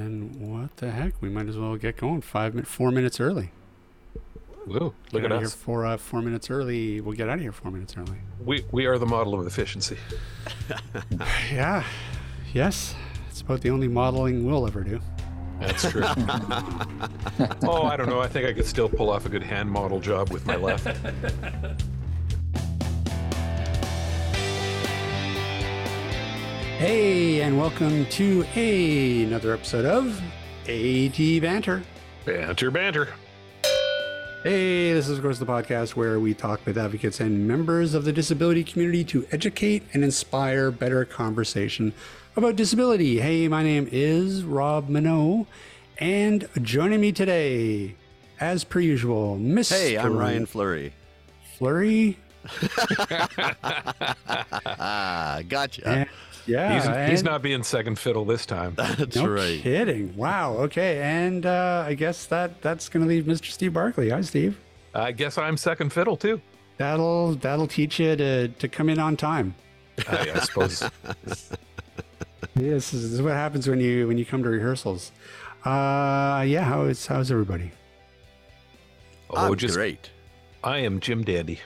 then what the heck? We might as well get going. Five, minutes, four minutes early. Woo, look Get at of here us. four, uh, four minutes early. We'll get out of here four minutes early. We, we are the model of efficiency. Yeah. Yes. It's about the only modeling we'll ever do. That's true. oh, I don't know. I think I could still pull off a good hand model job with my left. Hey, and welcome to another episode of AT Banter. Banter, banter. Hey, this is, of course, the podcast where we talk with advocates and members of the disability community to educate and inspire better conversation about disability. Hey, my name is Rob Mineault, and joining me today, as per usual, Mr. Hey, I'm Ryan Fleury. Fleury. Ah, gotcha. And- yeah, He's, he's not being second fiddle this time. That's No right. kidding. Wow. Okay, and uh, I guess that that's going to leave Mr. Steve Barclay. Hi, Steve. I guess I'm second fiddle too. That'll that'll teach you to to come in on time. I, I suppose. Yes, this is what happens when you when you come to rehearsals. Uh, yeah. How is how's everybody? Oh, I'm just great. I am Jim Dandy.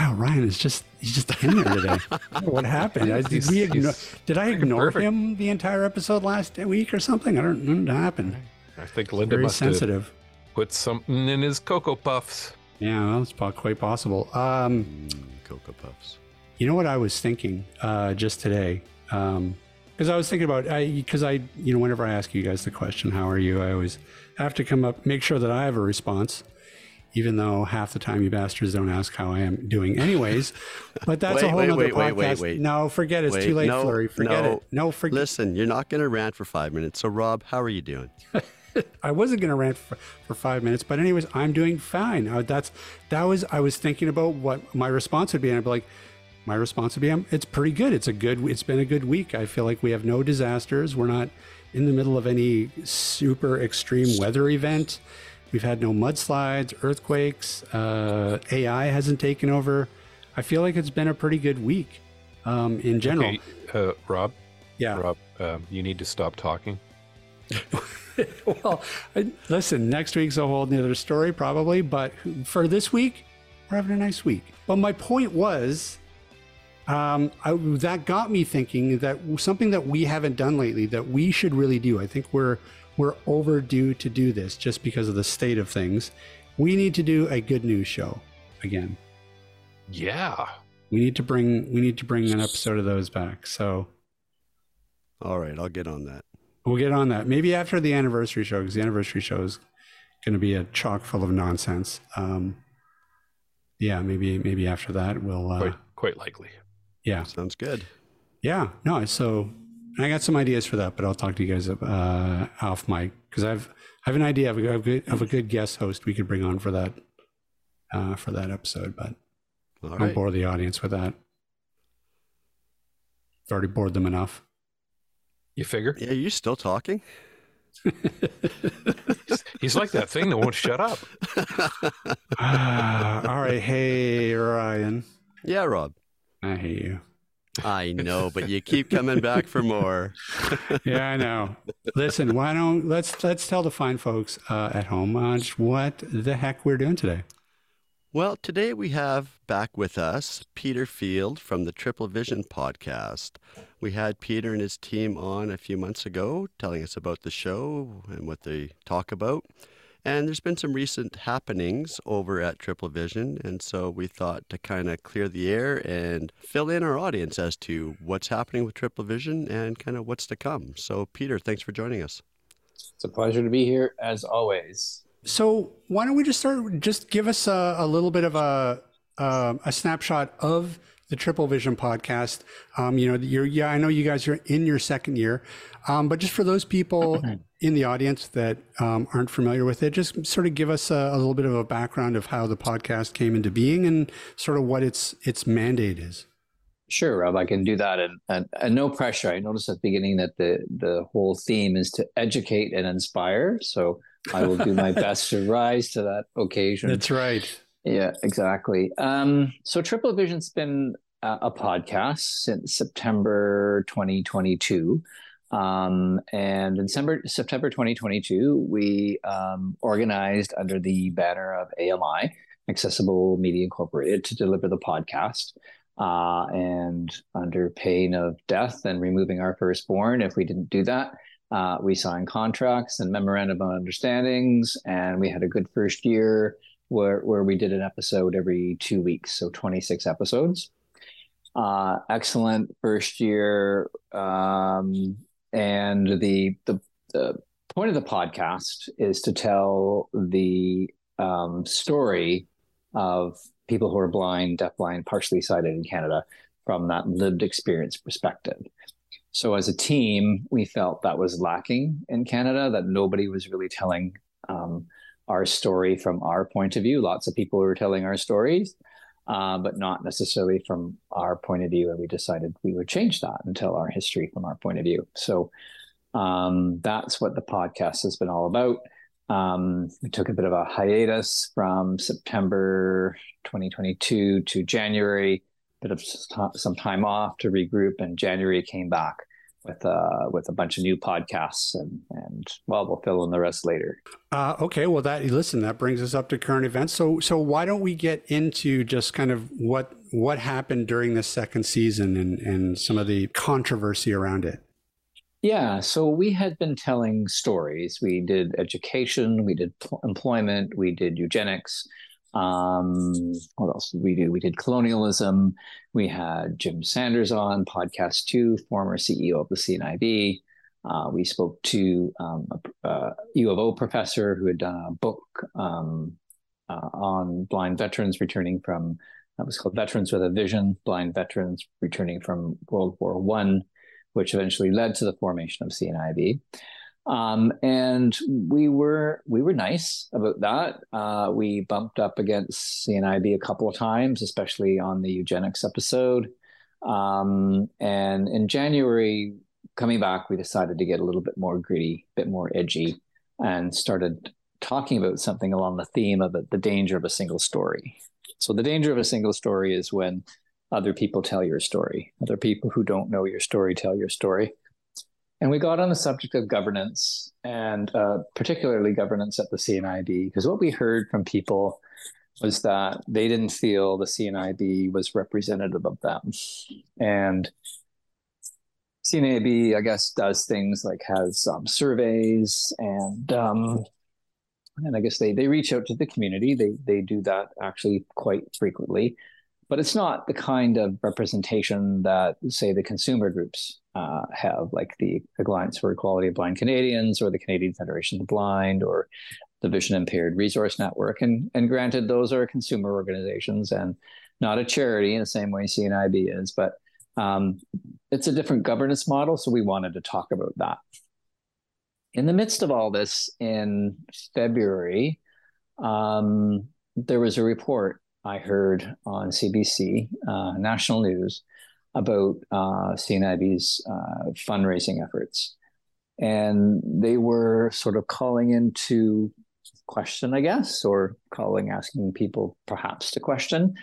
Wow, Ryan is just he's just in there today. I don't know what happened? I, did we ignore, did I ignore perfect. him the entire episode last week or something? I don't know what happened. I think Linda Very must have sensitive. put something in his Cocoa Puffs. Yeah, well, it's quite possible. Um, Mm, Cocoa Puffs. You know what I was thinking uh, just today? Because I was thinking about, I because I, you know, whenever I ask you guys the question, how are you? I always have to come up, make sure that I have a response, even though half the time you bastards don't ask how I am doing, anyways. But that's a whole wait, other wait, podcast. wait, wait, wait. No, forget it. It's too late, no, Fleury. Forget no. it. No, forget. Listen, you're not going to rant for five minutes. So, Rob, how are you doing? I wasn't going to rant for, for five minutes, but anyways, I'm doing fine. Uh, that's that was I was thinking about what my response would be, and I'd be like, my response would be, um, it's pretty good. It's a good. It's been a good week. I feel like we have no disasters. We're not in the middle of any super extreme weather event. We've had no mudslides, earthquakes. Uh, AI hasn't taken over. I feel like it's been a pretty good week um, in general. Okay, uh, Rob, Yeah. Rob, um, you need to stop talking. well, I, listen, next week's a whole nother story, probably. But for this week, we're having a nice week. But my point was, um, I, that got me thinking that something that we haven't done lately that we should really do. I think we're we're overdue to do this just because of the state of things. We need to do a good news show again. Yeah. We need to bring we need to bring an episode of those back. So All right, I'll get on that. We'll get on that. Maybe after the anniversary show, because the anniversary show is going to be a chock full of nonsense. Um, yeah, maybe maybe after that we'll. Uh, Quite, quite likely. yeah, Sounds good. yeah. No, so I got some ideas for that, but I'll talk to you guys uh, off mic because I've I have an idea of a, of a good of a good guest host we could bring on for that uh, for that episode, but All don't right. bore the audience with that. I've already bored them enough. You figure? Yeah, you're still talking? He's like that thing that won't shut up. Ah, all right, hey Ryan, yeah, Rob. I hate you. I know, but you keep coming back for more. yeah, I know. Listen, why don't let's let's tell the fine folks uh, at home uh, what the heck we're doing today. Well, today we have back with us Peter Field from the Triple Vision podcast. We had Peter and his team on a few months ago telling us about the show and what they talk about. And there's been some recent happenings over at Triple Vision, and so we thought to kind of clear the air and fill in our audience as to what's happening with Triple Vision and kind of what's to come. So, Peter, thanks for joining us. It's a pleasure to be here as always. So why don't we just start? Just give us a, a little bit of a uh, a snapshot of the Triple Vision podcast. Um, you know, you're, yeah, I know you guys are in your second year, um, but just for those people in the audience that um, aren't familiar with it, just sort of give us a, a little bit of a background of how the podcast came into being and sort of what its its mandate is. Sure, Rob, I can do that, and, and and no pressure. I noticed at the beginning that the the whole theme is to educate and inspire. So I will do my best to rise to that occasion. That's right. Yeah, exactly. Um, so Triple Vision's been a, podcast since September 2022. Um, and in December, September 2022, we um, organized under the banner of AMI, Accessible Media Incorporated, to deliver the podcast. Uh, and under pain of death and removing our firstborn, if we didn't do that, uh, we signed contracts and memorandum of understandings, and we had a good first year where where we did an episode every two weeks, so 26 episodes. Uh, excellent first year, um, and the, the the point of the podcast is to tell the um, story of people who are blind, deafblind, partially sighted in Canada from that lived experience perspective. So as a team, we felt that was lacking in Canada, that nobody was really telling um, our story from our point of view. Lots of people were telling our stories, uh, but not necessarily from our point of view. And we decided we would change that and tell our history from our point of view. So um, that's what the podcast has been all about. Um, we took a bit of a hiatus from September 2022 to January, bit of some time off to regroup, and January came back with uh, with a bunch of new podcasts, and and well, we'll fill in the rest later. Uh, okay, well, that listen, that brings us up to current events. So so why don't we get into just kind of what what happened during the second season and and some of the controversy around it? Yeah, so we had been telling stories. We did education, we did pl- employment, we did eugenics. Um, what else did we do? We did colonialism. We had Jim Sanders on podcast two, former CEO of the CNIB. Uh, we spoke to um, a, a, U of O professor who had done a book um, uh, on blind veterans returning from that was called Veterans with a Vision, blind veterans returning from World War One which eventually led to the formation of CNIB. Um, and we were we were nice about that. Uh, we bumped up against CNIB a couple of times, especially on the eugenics episode. Um, and in January, coming back, we decided to get a little bit more gritty, a bit more edgy, and started talking about something along the theme of the danger of a single story. So the danger of a single story is when other people tell your story. Other people who don't know your story tell your story. And we got on the subject of governance and uh, particularly governance at the CNIB, because what we heard from people was that they didn't feel the CNIB was representative of them. And CNIB, I guess, does things like has um, surveys and um, and I guess they they reach out to the community. They they do that actually quite frequently but it's not the kind of representation that, say, the consumer groups uh, have, like the Alliance for Equality of Blind Canadians or the Canadian Federation of the Blind or the Vision Impaired Resource Network. And, and granted, those are consumer organizations and not a charity in the same way CNIB is, but um, it's a different governance model. So we wanted to talk about that. In the midst of all this, in February, um, there was a report I heard on CBC uh, national news about uh, CNIB's uh, fundraising efforts. And they were sort of calling into question, I guess, or calling, asking people perhaps to question.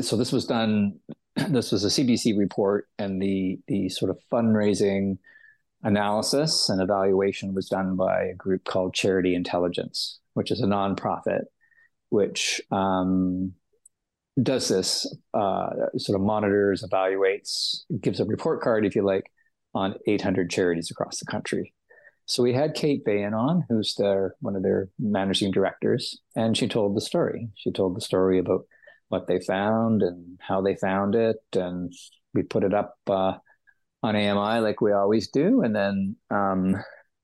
So this was done, this was a CBC report, and the, the sort of fundraising analysis and evaluation was done by a group called Charity Intelligence, which is a nonprofit, which um, does this uh, sort of monitors, evaluates, gives a report card, if you like, on 800 charities across the country. So we had Kate Bahen on, who's their one of their managing directors, and she told the story. She told the story about what they found and how they found it, and we put it up uh, on AMI like we always do. And then um,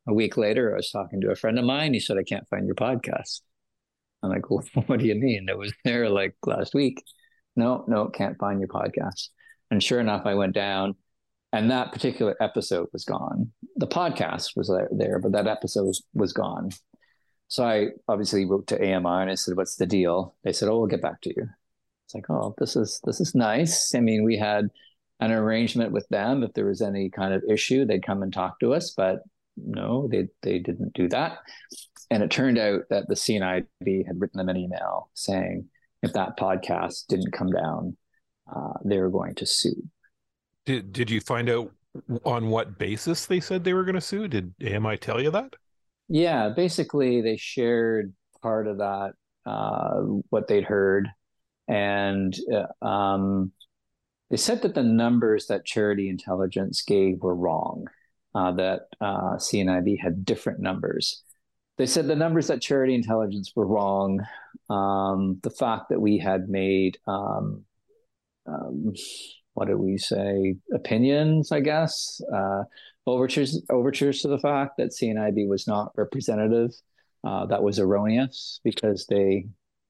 a week later, I was talking to a friend of mine. He said, "I can't find your podcast." I'm like, well, what do you mean? It was there like last week. No, no, can't find your podcast. And sure enough, I went down and that particular episode was gone. The podcast was there, but that episode was, gone. So I obviously wrote to AMI and I said, what's the deal? They said, oh, we'll get back to you. It's like, oh, this is, this is nice. I mean, we had an arrangement with them. If there was any kind of issue, they'd come and talk to us, but no, they, they didn't do that. And it turned out that the CNIB had written them an email saying if that podcast didn't come down, uh, they were going to sue. Did Did you find out On what basis they said they were going to sue? Did AMI tell you that? Yeah, basically they shared part of that, uh, what they'd heard, and uh, um, they said that the numbers that Charity Intelligence gave were wrong. Uh, that uh, CNIB had different numbers. They said the numbers that Charity Intelligence were wrong. Um, the fact that we had made um, um, what did we say? Opinions i guess? Uh, overtures overtures to the fact that cnib was not representative. Uh, that was erroneous because they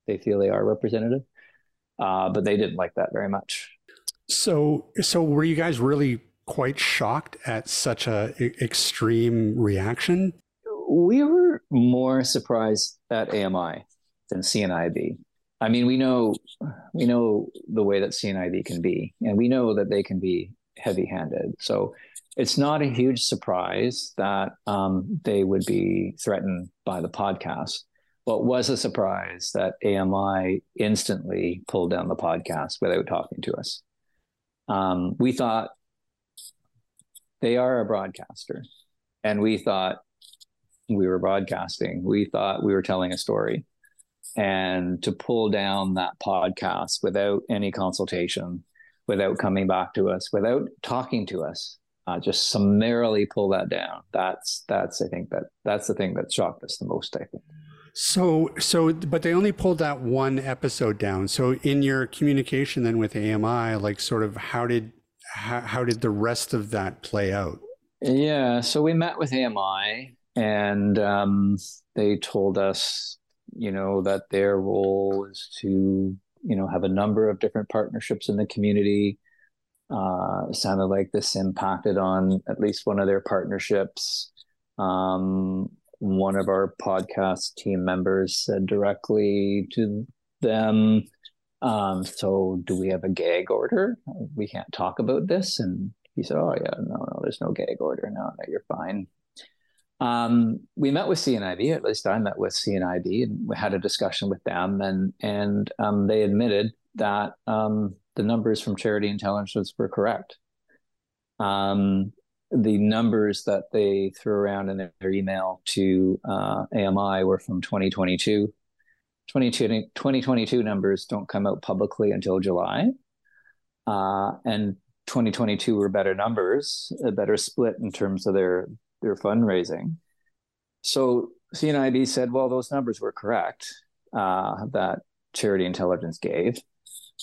they feel they are representative. Uh, but they didn't like that very much. So so were you guys really quite shocked at such a extreme reaction we were more surprised at ami than cnib I mean, we know we know the way that CNIB can be, and we know that they can be heavy-handed. So it's not a huge surprise that um, they would be threatened by the podcast. What was a surprise that AMI instantly pulled down the podcast without talking to us. Um, we thought they are a broadcaster, and we thought we were broadcasting. We thought we were telling a story and to pull down that podcast without any consultation, without coming back to us, without talking to us, uh, just summarily pull that down. That's that's I think that that's the thing that shocked us the most. I think. So so, but they only pulled that one episode down. So in your communication then with AMI, like sort of how did how, how did the rest of that play out? Yeah, so we met with AMI and um, they told us you know, that their role is to, you know, have a number of different partnerships in the community. Uh, sounded like this impacted on at least one of their partnerships. Um, one of our podcast team members said directly to them, um, so do we have a gag order? We can't talk about this. And he said, Oh yeah, no, no, there's no gag order. No, no, you're fine. Um, we met with CNIB, at least I met with CNIB, and we had a discussion with them, and and um, they admitted that um, the numbers from Charity Intelligence were correct. Um, the numbers that they threw around in their email to uh, AMI were from 2022. 2022 numbers don't come out publicly until July. Uh, and 2022 were better numbers, a better split in terms of their their fundraising. So CNIB said, well, those numbers were correct uh, that Charity Intelligence gave.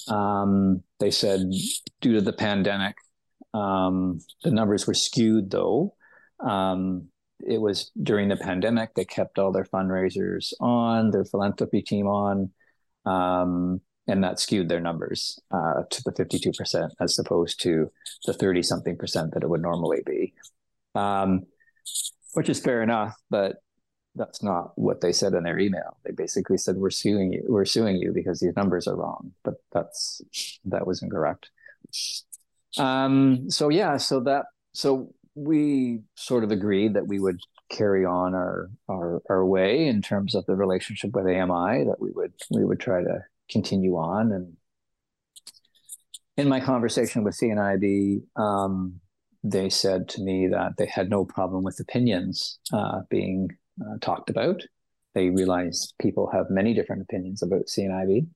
Um, they said due to the pandemic, um, the numbers were skewed though. Um, it was during the pandemic, they kept all their fundraisers on, their philanthropy team on, um, and that skewed their numbers uh, to the 52% as opposed to the 30 something percent that it would normally be. Um, which is fair enough, but that's not what they said in their email. They basically said, "We're suing you. We're suing you because these numbers are wrong." But that's that was incorrect. Um, so yeah, so that so we sort of agreed that we would carry on our our our way in terms of the relationship with AMI. That we would we would try to continue on. And in my conversation with CNIB, um, they said to me that they had no problem with opinions uh, being uh, talked about. They realized people have many different opinions about CNIB,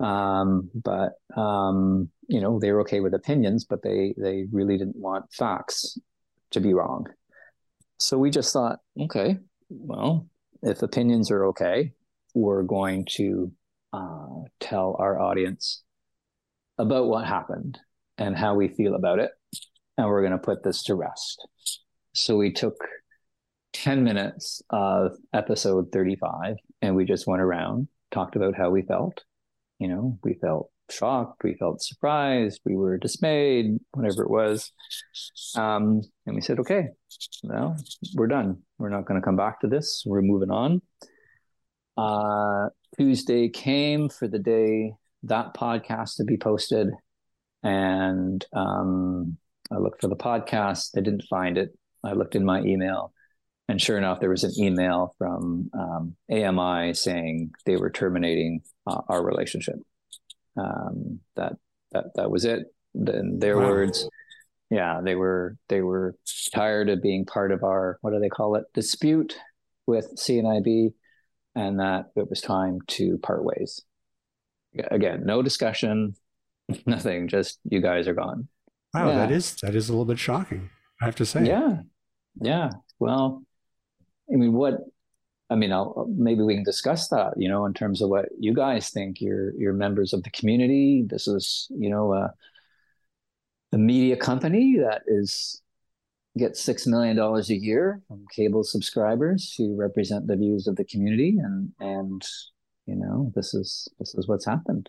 um, but um, you know they were okay with opinions, but they they really didn't want facts to be wrong. So we just thought, okay, well, if opinions are okay, we're going to uh, tell our audience about what happened and how we feel about it and we're going to put this to rest. So we took 10 minutes of episode 35 and we just went around, talked about how we felt. You know, we felt shocked, we felt surprised, we were dismayed, whatever it was. Um, and we said, okay, well, we're done. We're not going to come back to this. We're moving on. Uh, Tuesday came for the day that podcast to be posted. And um, I looked for the podcast. I didn't find it. I looked in my email, and sure enough, there was an email from um, AMI saying they were terminating uh, our relationship. Um, that that that was it. In their wow. words, yeah, they were they were tired of being part of our what do they call it dispute with CNIB, and that it was time to part ways. Again, no discussion, nothing. Just you guys are gone. Wow, yeah. that is that is a little bit shocking. I have to say. Yeah, yeah. Well, I mean, what? I mean, I'll, maybe we can discuss that. You know, in terms of what you guys think. You're you're members of the community. This is you know uh, a, a media company that is gets six million dollars a year from cable subscribers who represent the views of the community, and and you know this is this is what's happened.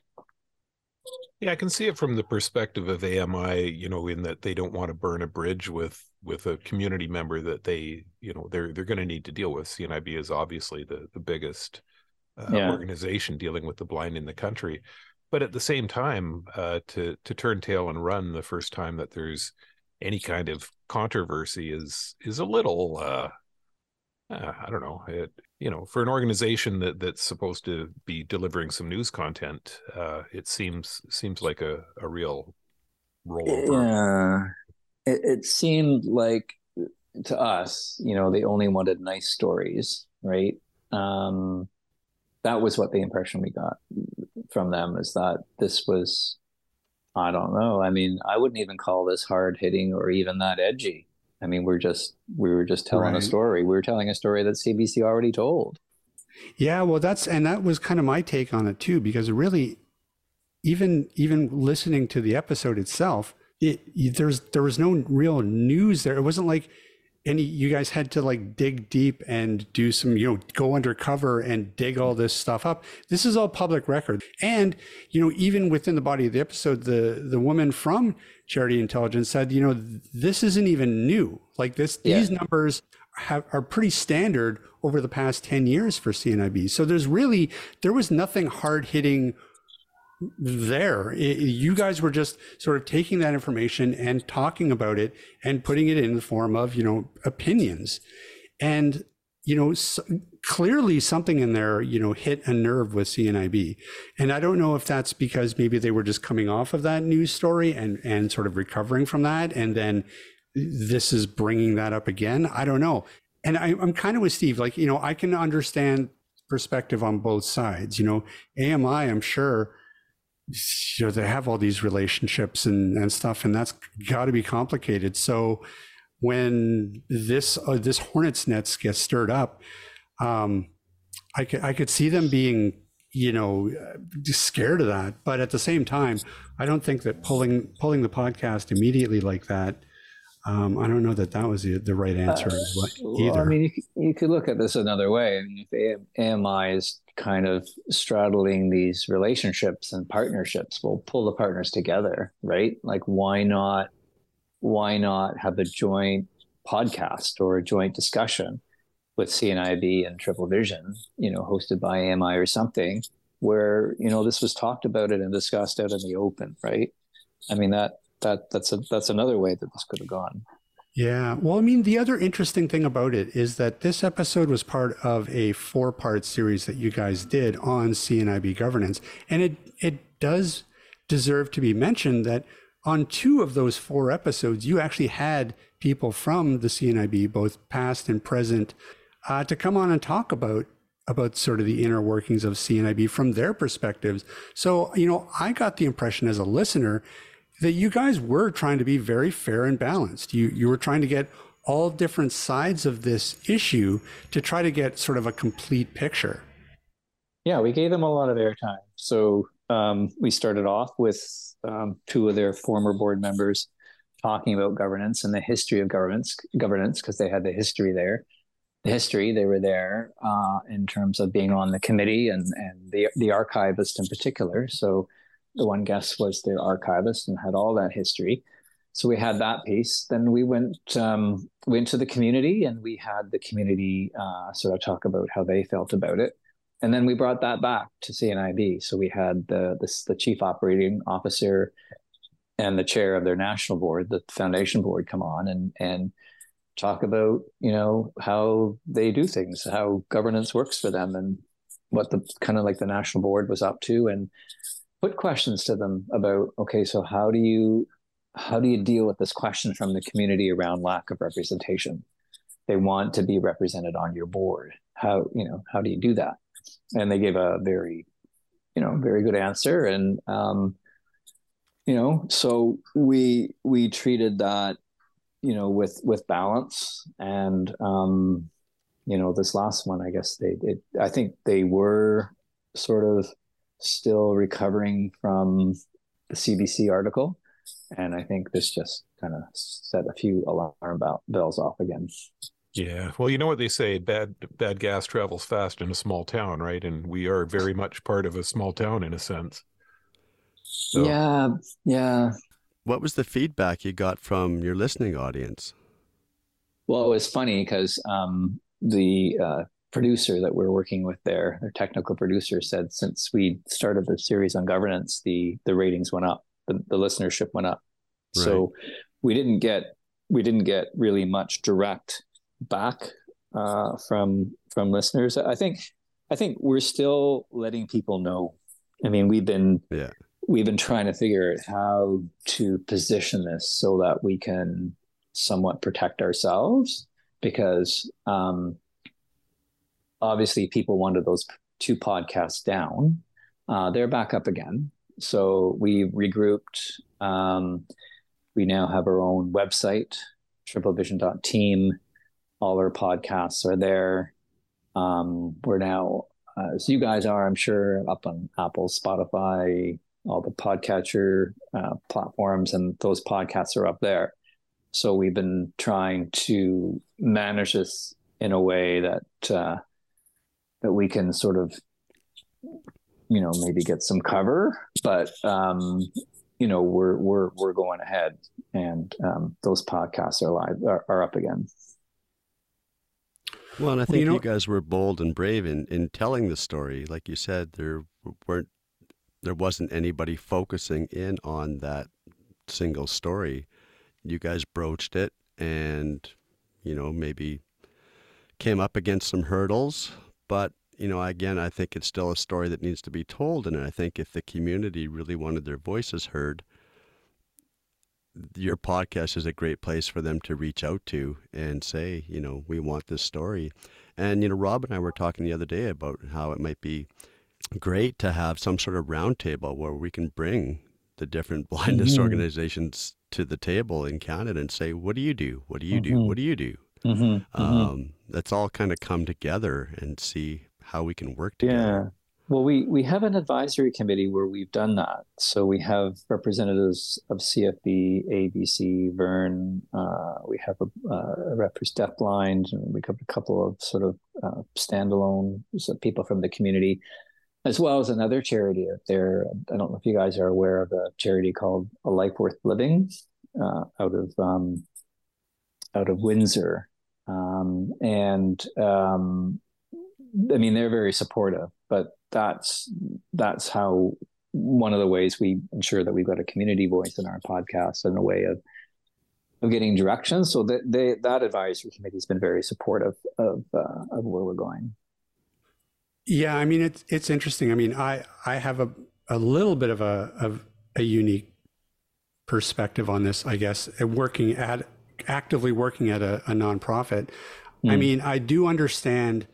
Yeah, I can see it from the perspective of AMI, you know, in that they don't want to burn a bridge with with a community member that they, you know, they're they're going to need to deal with. CNIB is obviously the the biggest uh, yeah. organization dealing with the blind in the country, but at the same time, uh, to to turn tail and run the first time that there's any kind of controversy is is a little uh, uh, I don't know. It you know for an organization that that's supposed to be delivering some news content, uh, it seems seems like a a real rollover. Yeah, it, it seemed like to us, you know, they only wanted nice stories, right? Um, that was what the impression we got from them is that this was I don't know. I mean, I wouldn't even call this hard hitting or even that edgy. I mean, we're just we were just telling right. a story. We were telling a story that CBC already told. Yeah, well, that's and that was kind of my take on it too, because really, even even listening to the episode itself, it there's there was no real news there. It wasn't like and you guys had to like dig deep and do some you know go undercover and dig all this stuff up. This is all public record. And you know even within the body of the episode the the woman from charity intelligence said you know this isn't even new. Like this yeah. these numbers have, are pretty standard over the past 10 years for cnib so there's really there was nothing hard hitting there. It, you guys were just sort of taking that information and talking about it and putting it in the form of, you know, opinions. And, you know, so clearly something in there, you know, hit a nerve with CNIB. And I don't know if that's because maybe they were just coming off of that news story and, and sort of recovering from that. And then this is bringing that up again. I don't know. And I, I'm kind of with Steve, like, you know, I can understand perspective on both sides. You know, AMI, I'm sure, you know they have all these relationships and and stuff and that's got to be complicated so when this uh, this hornet's nest gets stirred up um i could i could see them being you know scared of that but at the same time i don't think that pulling pulling the podcast immediately like that um, I don't know that that was the, the right answer uh, either. Well, I mean, you, you, could look at this another way. I mean, if AMI is kind of straddling these relationships and partnerships, we'll pull the partners together, right? Like, why not? Why not have a joint podcast or a joint discussion with CNIB and Triple Vision, you know, hosted by AMI or something, where you know this was talked about it and discussed out in the open, right? I mean that that that's a that's another way that this could have gone. Yeah. Well, I mean, the other interesting thing about it is that this episode was part of a four part series that you guys did on CNIB governance. And it, it does deserve to be mentioned that on two of those four episodes, you actually had people from the CNIB, both past and present, uh, to come on and talk about about sort of the inner workings of CNIB from their perspectives. So, you know, I got the impression as a listener that you guys were trying to be very fair and balanced. You you were trying to get all different sides of this issue to try to get sort of a complete picture. Yeah, we gave them a lot of airtime. So um, we started off with um, two of their former board members talking about governance and the history of governance, governance because they had the history there. The history they were there uh, in terms of being on the committee and and the the archivist in particular. So the one guest was their archivist and had all that history. So we had that piece. Then we went um, went to the community and we had the community uh, sort of talk about how they felt about it. And then we brought that back to CNIB. So we had the the, the chief operating officer and the chair of their national board, the foundation board, come on and and talk about you know how they do things, how governance works for them, and what the kind of like the national board was up to, and put questions to them about okay so how do you how do you deal with this question from the community around lack of representation? They want to be represented on your board. How you know how do you do that? And they gave a very, you know, very good answer. And um, you know, so we we treated that, you know, with with balance. And um, you know, this last one, I guess they, it, I think they were sort of still recovering from the CBC article and I think this just kind of set a few alarm bells off again. Yeah, well, you know what they say: bad bad gas travels fast in a small town, right? And we are very much part of a small town in a sense. So. Yeah, yeah. What was the feedback you got from your listening audience? Well, it was funny because um, the uh, producer that we're working with there, their technical producer, said since we started the series on governance, the the ratings went up the, the listenership went up. Right. So we didn't get we didn't get really much direct back uh, from from listeners. I think I think we're still letting people know. I mean, we've been yeah we've been trying to figure out how to position this so that we can somewhat protect ourselves because um, obviously people wanted those two podcasts down. Uh, they're back up again. So we regrouped. Um, we now have our own website, triplevision.team. All our podcasts are there. Um, we're now, uh, as you guys are, I'm sure, up on Apple, Spotify, all the podcatcher uh, platforms, and those podcasts are up there. So we've been trying to manage this in a way that uh, that we can sort of you know maybe get some cover but um you know we're we're we're going ahead and um those podcasts are live are, are up again. Well and i think well, you, know, you guys were bold and brave in in telling the story. Like you said there weren't there wasn't anybody focusing in on that single story. You guys broached it and you know maybe came up against some hurdles but you know, again, I think it's still a story that needs to be told. And I think if the community really wanted their voices heard, your podcast is a great place for them to reach out to and say, you know, we want this story. And, you know, Rob and I were talking the other day about how it might be great to have some sort of roundtable where we can bring the different blindness mm-hmm. organizations to the table in Canada and say, what do you do? What do you mm-hmm. do? What do you do? Mm-hmm. mm-hmm. Um, let's all kind of come together and see how we can work together. Yeah. Well, we, we have an advisory committee where we've done that. So we have representatives of CFB, ABC, Vern. Uh, we have a, uh, a rep for Deafblind, and we have a couple of sort of uh, standalone so people from the community, as well as another charity out there. I don't know if you guys are aware of a charity called A Life Worth Living, uh, out of um, out of Windsor, um, and um, I mean, they're very supportive, but that's that's how one of the ways we ensure that we've got a community voice in our podcast and a way of of getting direction. So that they that advisory committee has been very supportive of uh, of where we're going. Yeah, I mean it's it's interesting. I mean, I I have a a little bit of a of a unique perspective on this, I guess, working at actively working at a, a nonprofit. Mm. I hmm. mean, I do understand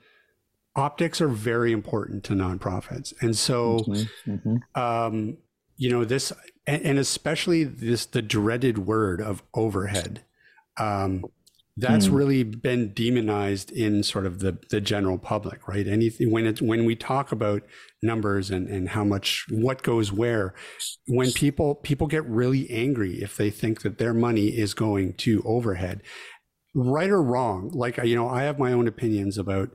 optics are very important to nonprofits. And so, mm-hmm, mm-hmm. Um, you know, this, and, and, especially this, the dreaded word of overhead. Um, that's mm. really been demonized in sort of the, the general public, right? Anything when it's when we talk about numbers and, and how much what goes where, when people people get really angry if they think that their money is going to overhead, right or wrong. Like you know, I have my own opinions about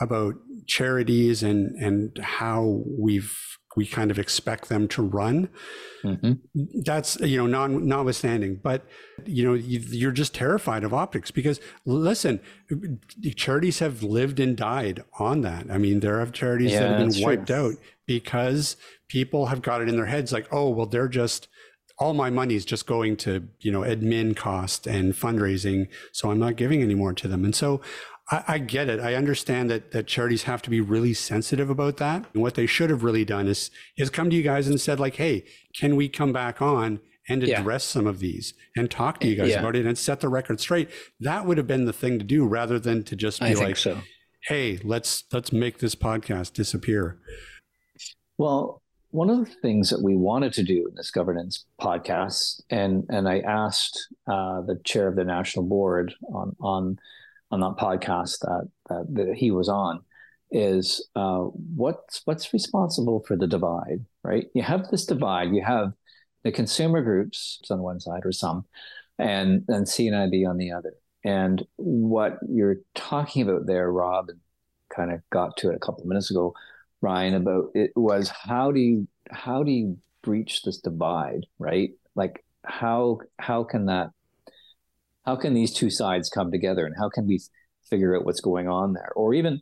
about charities and and how we've we kind of expect them to run. Mm-hmm. That's you know non notwithstanding, but you know you, are just terrified of optics because listen, charities have lived and died on that. I mean, there are charities yeah, that have been wiped true. out because people have got it in their heads like, oh well, they're just all my money is just going to you know admin cost and fundraising, so I'm not giving any more to them. And so I, I, get it. I understand that that charities have to be really sensitive about that. And what they should have really done is is come to you guys and said like, hey, can we come back on and Yeah. address some of these and talk to you guys Yeah. about it and set the record straight. That would have been the thing to do rather than to just be I like, so. hey, let's let's make this podcast disappear. Well, one of the things that we wanted to do in this governance podcast, and and I asked uh, the chair of the national board on on on that podcast that that, that he was on, is uh, what's what's responsible for the divide, right? You have this divide. You have the consumer groups on one side or some, and and CNIB on the other. And what you're talking about there, Rob, kind of got to it a couple of minutes ago, Ryan, about it was how do you how do you breach this divide, right? Like how how can that how can these two sides come together and how can we figure out what's going on there? Or even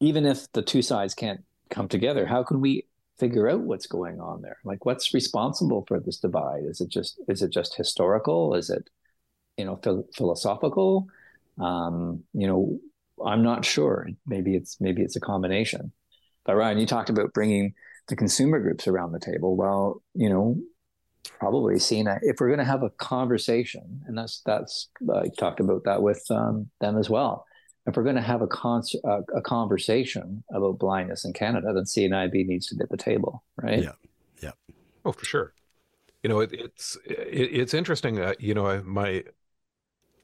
even if the two sides can't come together, how can we figure out what's going on there? Like what's responsible for this divide? Is it just is it just historical? Is it you know phil- philosophical? Um, you know, I'm not sure. Maybe it's maybe it's a combination. But Ryan, you talked about bringing the consumer groups around the table. Well, you know, probably seeing that if we're going to have a conversation, and that's that's I talked about that with um, them as well. If we're going to have a, con- a, a conversation about blindness in Canada, then CNIB needs to be at the table, right? Yeah, yeah. Oh, for sure. You know, it, it's it, it's interesting. Uh, you know, I, my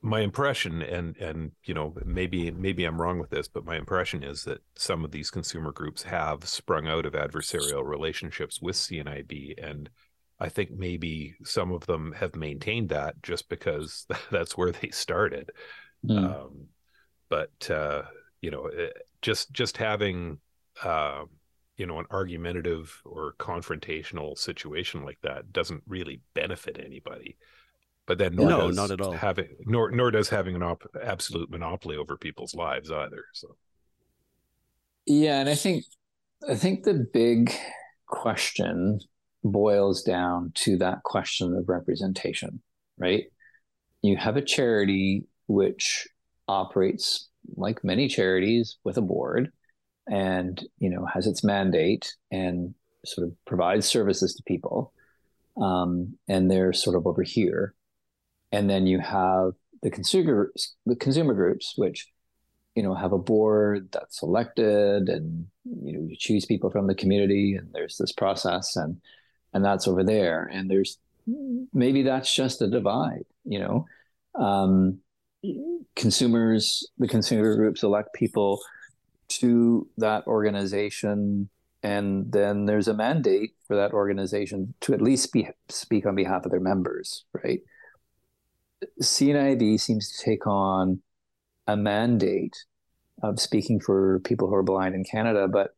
my impression, and and you know, maybe maybe I'm wrong with this, but my impression is that some of these consumer groups have sprung out of adversarial relationships with CNIB, and I think maybe some of them have maintained that just because that's where they started. Mm. Um, but uh, you know, just just having uh, you know an argumentative or confrontational situation like that doesn't really benefit anybody. But then nor No, does not at all. Having nor nor does having an op- absolute monopoly over people's lives either. So Yeah, and I think I think the big question boils down to that question of representation, right? You have a charity which operates like many charities with a board and you know has its mandate and sort of provides services to people um, and they're sort of over here and then you have the consumer the consumer groups which you know have a board that's elected and you know you choose people from the community and there's this process and and that's over there. And there's maybe that's just a divide you know? Um, consumers the consumer groups elect people to that organization and then there's a mandate for that organization to at least be, speak on behalf of their members right? CNIB seems to take on a mandate of speaking for people who are blind in Canada, but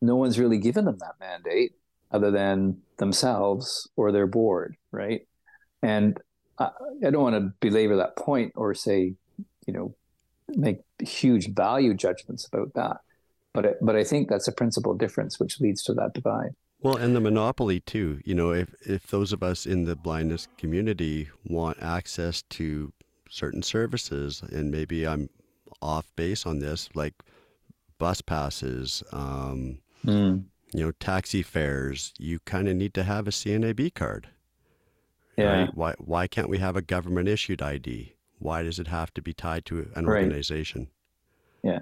no one's really given them that mandate other than themselves or their board, right? And I, I don't want to belabor that point or say, you know, make huge value judgments about that. But I, but I think that's a principal difference which leads to that divide. Well, and the monopoly too. You know, if if those of us in the blindness community want access to certain services, and maybe I'm off base on this, like bus passes, um, you know, taxi fares, you kind of need to have a CNIB card. Yeah. Right? Why why can't we have a government issued ID? Why does it have to be tied to an Right. organization? Yeah.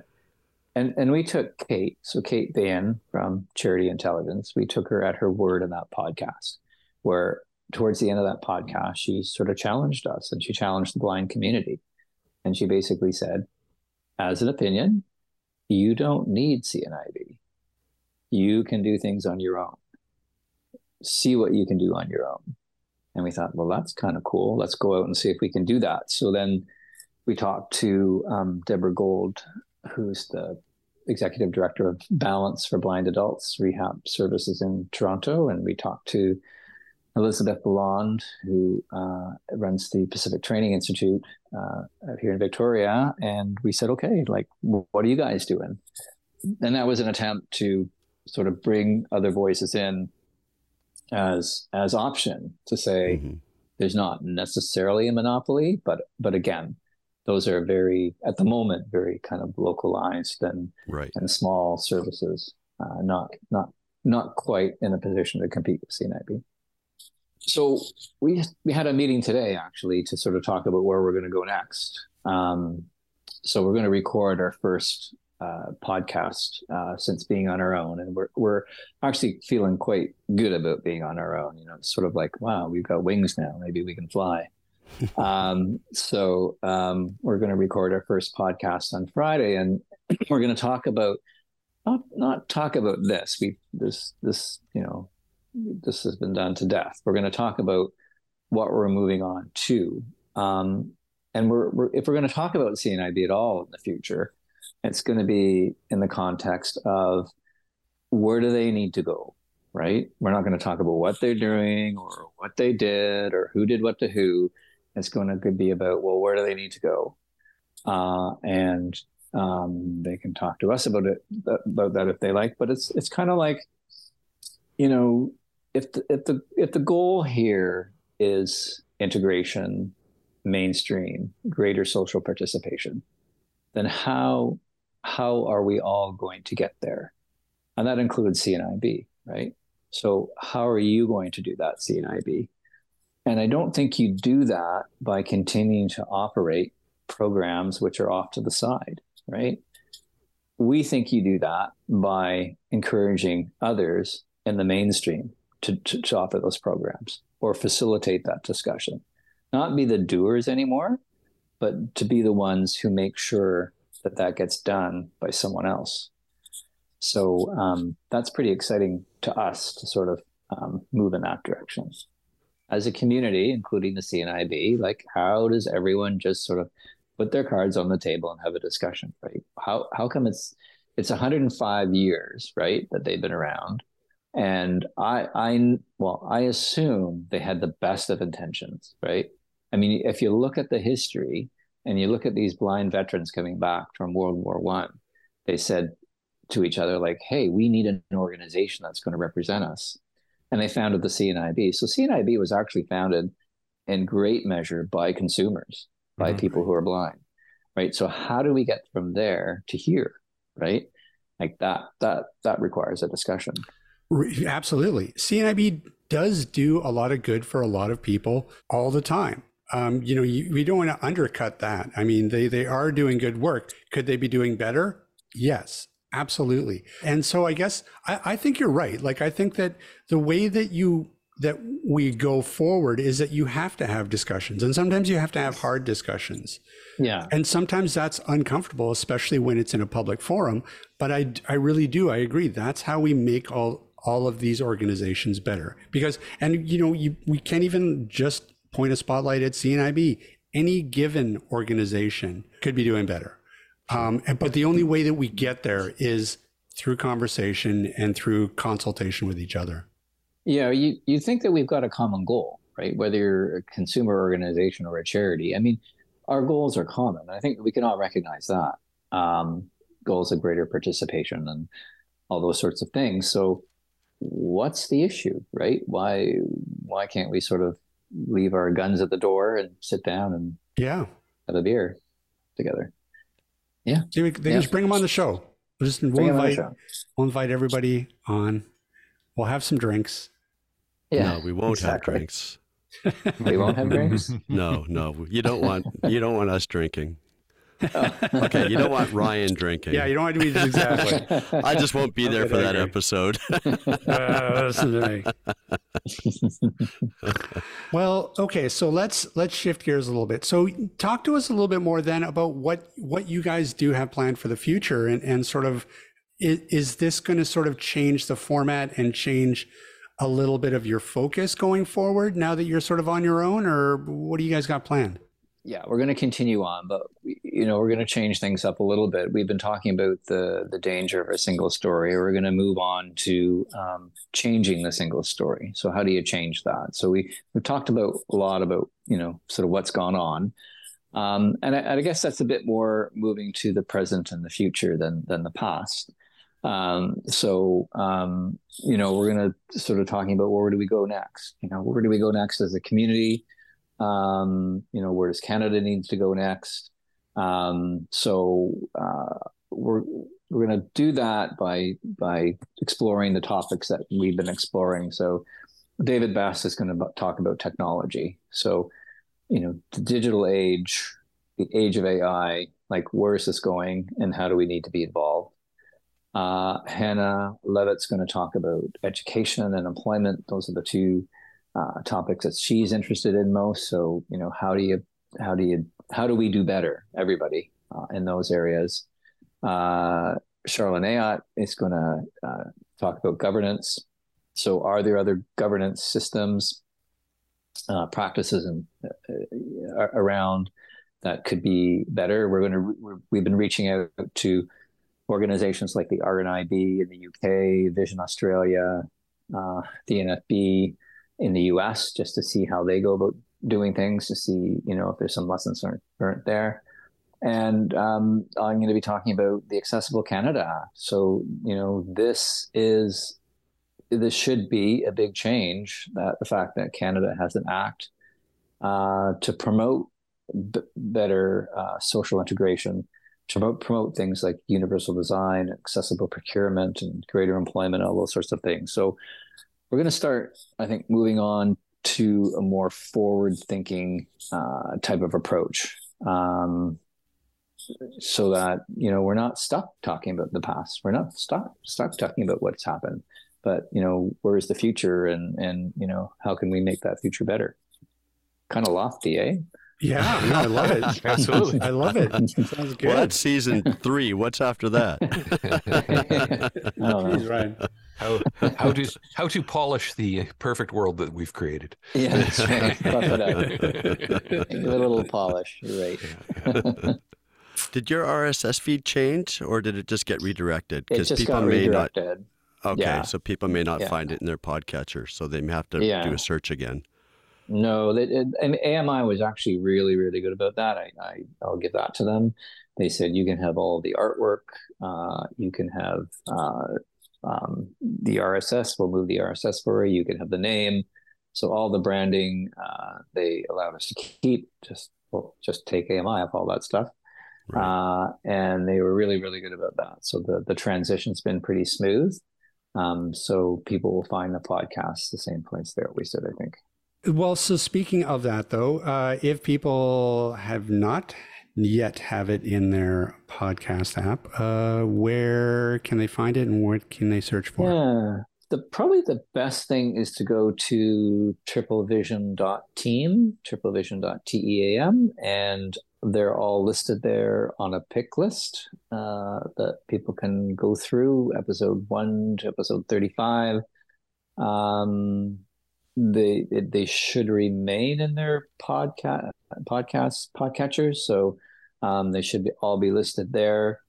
And and we took Kate, so Kate Bahen from Charity Intelligence, we took her at her word in that podcast, where towards the end of that podcast, she sort of challenged us and she challenged the blind community. And she basically said, as an opinion, you don't need CNIB. You can do things on your own. See what you can do on your own. And we thought, well, that's kind of cool. Let's go out and see if we can do that. So then we talked to um, Deborah Gold, who's the executive director of Balance for Blind Adults Rehab Services in Toronto, and we talked to Elizabeth Lalonde, who uh, runs the Pacific Training Institute uh, here in Victoria, and we said, okay, like, what are you guys doing? And that was an attempt to sort of bring other voices in as as option to say Mhm. there's not necessarily a monopoly, but but again, those are very at the moment very kind of localized and Right. and small services, uh, not not not quite in a position to compete with CNIB. so we we had a meeting today actually to sort of talk about where we're going to go next. Um, so we're going to record our first uh, podcast uh, since being on our own, and we're we're actually feeling quite good about being on our own. You know, it's sort of like wow, we've got wings now. Maybe we can fly. um, so um, we're going to record our first podcast on Friday, and we're going to talk about not not talk about this. We this this you know this has been done to death. We're going to talk about what we're moving on to. Um, and we're, we're, if we're going to talk about CNIB at all in the future, it's going to be in the context of where do they need to go, right? We're not going to talk about what they're doing or what they did or who did what to who. It's going to be about well, where do they need to go, uh, and um, they can talk to us about it about that if they like. But it's it's kind of like, you know, if the, if the if the goal here is integration, mainstream, greater social participation, then how how are we all going to get there? And that includes CNIB, right? So how are you going to do that, CNIB? And I don't think you do that by continuing to operate programs which are off to the side, right? We think you do that by encouraging others in the mainstream to, to, to offer those programs or facilitate that discussion. Not be the doers anymore, but to be the ones who make sure that that gets done by someone else. So um, that's pretty exciting to us to sort of um, move in that direction. As a community, including the CNIB, like how does everyone just sort of put their cards on the table and have a discussion, right? How how come it's it's 105 years, right, that they've been around, and I, I, well, I assume they had the best of intentions, right? I mean, if you look at the history and you look at these blind veterans coming back from World War One, they said to each other, like, "Hey, we need an organization that's going to represent us," and they founded the CNIB. So CNIB was actually founded in great measure by consumers, by mm-hmm. people who are blind, right? So how do we get from there to here, right? Like that, that that requires a discussion. Absolutely. CNIB does do a lot of good for a lot of people all the time. Um, you know, you, we don't want to undercut that. I mean, they, they are doing good work. Could they be doing better? Yes, absolutely. And so I guess I, I think you're right. Like, I think that the way that you that we go forward is that you have to have discussions and sometimes you have to have hard discussions yeah and sometimes that's uncomfortable especially when it's in a public forum but i i really do i agree that's how we make all all of these organizations better because and you know you, we can't even just point a spotlight at CNIB any given organization could be doing better. Um, but the only way that we get there is through conversation and through consultation with each other. Yeah you, you think that we've got a common goal right? Whether you're a consumer organization or a charity. I mean our goals are common. I think we can all recognize that. Um, goals of greater participation and all those sorts of things. So what's the issue, right? Why why can't we sort of leave our guns at the door and sit down and yeah have a beer together? Yeah, they, they yeah. just bring them on the show. We'll just we'll invite we'll invite everybody on. We'll have some drinks. Yeah, no, we won't exactly. have drinks. we won't have drinks. no, no, you don't want you don't want us drinking. okay, you don't want Ryan drinking. Yeah, you don't want to be exactly. I just won't be there for that episode. uh, listen to me. well, okay, so let's let's shift gears a little bit. So, talk to us a little bit more then about what what you guys do have planned for the future, and and sort of is, is this going to sort of change the format and change a little bit of your focus going forward now that you're sort of on your own, or what do you guys got planned? Yeah, we're going to continue on, but you know, we're going to change things up a little bit. We've been talking about the the danger of a single story. We're going to move on to um, changing the single story. So, how do you change that? So, we we've talked about a lot about you know sort of what's gone on, um, and I, I, guess that's a bit more moving to the present and the future than than the past. Um, so, um, you know, we're going to sort of talking about where do we go next? You know, where do we go next as a community? Um, you know, where does Canada needs to go next? Um, so uh, we're we're going to do that by by exploring the topics that we've been exploring. So David Bass is going to talk about technology. So, you know, the digital age, the age of AI, like where is this going and how do we need to be involved? Uh, Hannah Levitt's going to talk about education and employment. Those are the two uh, topics that she's interested in most. So, you know, how do you, how do you, how do we do better, everybody, uh, in those areas? Uh, Charlene Ayotte is going to uh, talk about governance. So, are there other governance systems, uh, practices, and uh, around that could be better? We're going to we've been reaching out to organizations like the RNIB in the UK, Vision Australia, uh, the NFB in the US, just to see how they go about doing things, to see you know if there's some lessons learned there. And um, I'm going to be talking about the Accessible Canada Act. So you know this is this should be a big change. That the fact that Canada has an act uh, to promote b- better uh, social integration to promote, promote things like universal design, accessible procurement, and greater employment, all those sorts of things. So we're going to start, I think, moving on to a more forward-thinking uh, type of approach, um, so that you know we're not stuck talking about the past. We're not stuck stuck talking about what's happened, but you know where is the future, and and you know how can we make that future better? Kind of lofty, eh? Yeah, no, I love it. Absolutely. I love it. Sounds good. Well, that's season three. What's after that? Oh, Jeez, Ryan. How how to how to polish the perfect world that we've created. Yeah, that's right. Buff it up. Give it a little polish. You're right. Did your RSS feed change, or did it just get redirected? It just got may not. Okay, Yeah. so people may not Yeah. find it in their podcatcher, so they may have to Yeah. do a search again. No, that it, and AMI was actually really, really good about that. I, I I'll give that to them. They said you can have all the artwork, uh, you can have uh, um, the RSS. We'll move the RSS for you. You can have the name. So all the branding uh, they allowed us to keep. Just well, just take AMI off all that stuff. Right. Uh, and they were really, really good about that. So the the transition's been pretty smooth. Um, so people will find the podcast the same place they always did, I think. Well, so speaking of that, though, uh, if people have not yet have it in their podcast app, uh, where can they find it and what can they search for? Yeah. The probably the best thing is to go to triplevision.team, triplevision.team, and they're all listed there on a pick list uh, that people can go through episode one to episode 35. Um, they they should remain in their podcast podcast podcatchers, so um, they should be, all be listed there.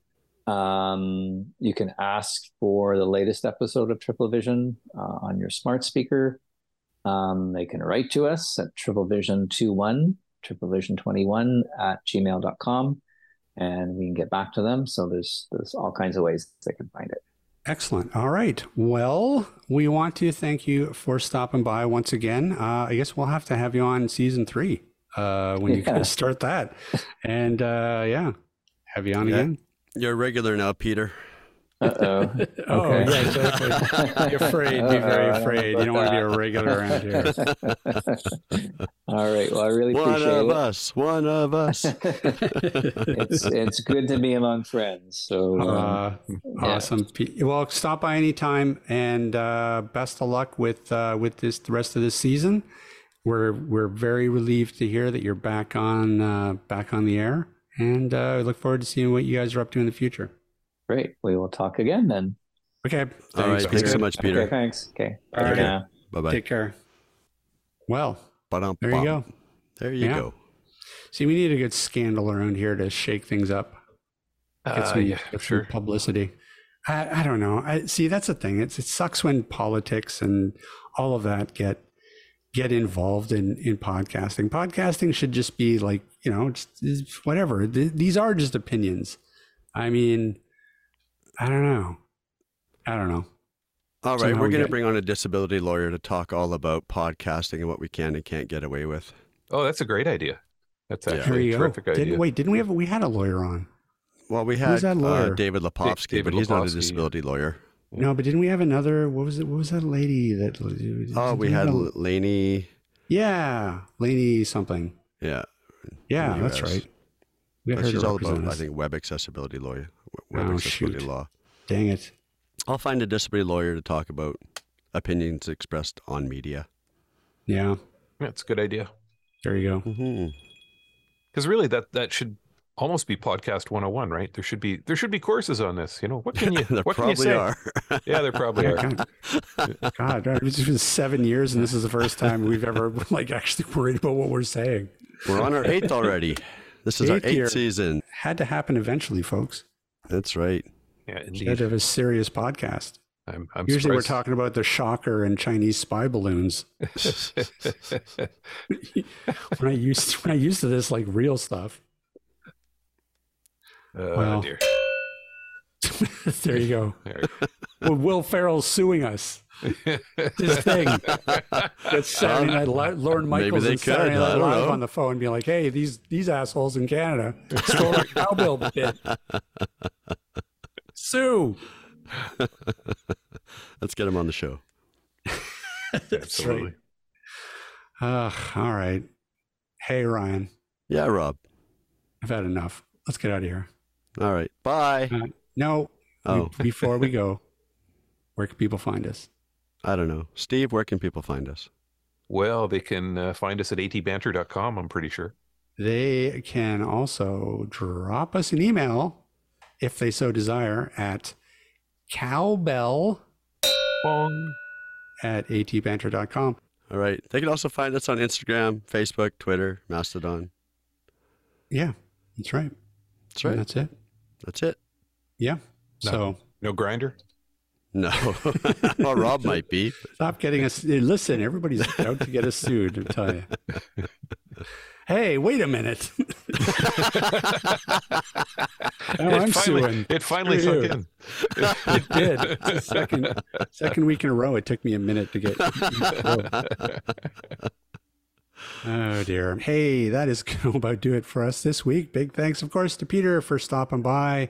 Um, you can ask for the latest episode of Triple Vision uh, on your smart speaker. Um, they can write to us at triplevision21, triplevision21 at gmail.com, and we can get back to them. So there's there's all kinds of ways they can find it. Excellent. All right. Well, we want to thank you for stopping by once again. Uh, I guess we'll have to have you on season three uh, when you Yeah. guys start that. And uh, yeah, have you on Yeah. again. You're a regular now, Peter. Uh oh. Oh, Okay. yeah, exactly. Be afraid. Be very Uh-oh, I don't know afraid. You don't want to be a regular around here. All right. Well, I really One appreciate of us. One of us. it's it's good to be among friends. So um, Uh, awesome. Pe- Well, stop by anytime, and uh, best of luck with uh, with this the rest of this season. We're we're very relieved to hear that you're back on uh, back on the air, and uh, we look forward to seeing what you guys are up to in the future. Great. We will talk again then. Okay. All right. Thanks, Thanks so much, Peter. Okay. Thanks. Okay. All Bye. Bye. bye. Take care. Well, there you go. There you Yeah. go. See, we need a good scandal around here to shake things up. Get Uh, some, yeah, get some sure. publicity. I, I don't know. I see. That's the thing. It's it sucks when politics and all of that get get involved in in podcasting. Podcasting should just be like you know, just, it's whatever. Th- these are just opinions. I mean, I don't know. I don't know. All right, So We're we going to bring on a disability lawyer to talk all about podcasting and what we can and can't get away with. Oh, that's a great idea. That's actually you a go. terrific Didn't, idea. wait, didn't we have? We had a lawyer on. Well, we Who's had that uh, lawyer? David Lepofsky, David but he's not a disability lawyer. No, but didn't we have another? What was it? What was that lady that? Oh, we had have a- Lainey. yeah, Lainey something. Yeah. Yeah, that's right. We But she's all about, I think, web accessibility lawyer, web Oh, accessibility shoot. law. Dang it. I'll find a disability lawyer to talk about opinions expressed on media. Yeah, that's a good idea. there you go. hmm Because really, that that should almost be podcast 101, right? There should be there should be courses on this. You know, what can you there what can you say? are. Yeah, there probably are. God, God, it's been seven years, and this is the first time we've ever like actually worried about what we're saying. We're on our eighth already. This is our Eighth eighth season. Had to happen eventually, folks. That's right. Yeah, Had indeed. to have a serious podcast. I'm, I'm Usually, we're talking about the shocker and Chinese spy balloons. when I used when I used to this like real stuff. oh Well. dear. there you go. Well, Will Ferrell's suing us. This thing. That's Saturday Night Live. Lorne Michaels and Saturday could. Night Live know. on the phone, being like, "Hey, these these assholes in Canada stole our cowbell bit. Sue." Let's get him on the show. Absolutely. Uh, all right. Hey, Ryan, Yeah, Rob. I've had enough. Let's get out of here. All right. Bye. Uh, no. Oh. we- before we go, where can people find us? I don't know. Steve, where can people find us? Well, they can uh, find us at atbanter.com, I'm pretty sure. They can also drop us an email if they so desire at cowbell Bong. at atbanter.com. All right. They can also find us on Instagram, Facebook, Twitter, Mastodon. Yeah, that's right. That's And right. That's it. That's it. Yeah. No. So No Grindr? No. well, Rob might be. stop getting us. Listen, everybody's out to get us sued. I tell you. Hey, wait a minute. now I'm it finally, suing. It finally Screw sunk in. It did. Second second week in a row. It took me a minute to get. Oh dear. Hey, that is going to about do it for us this week. Big thanks, of course, to Peter for stopping by.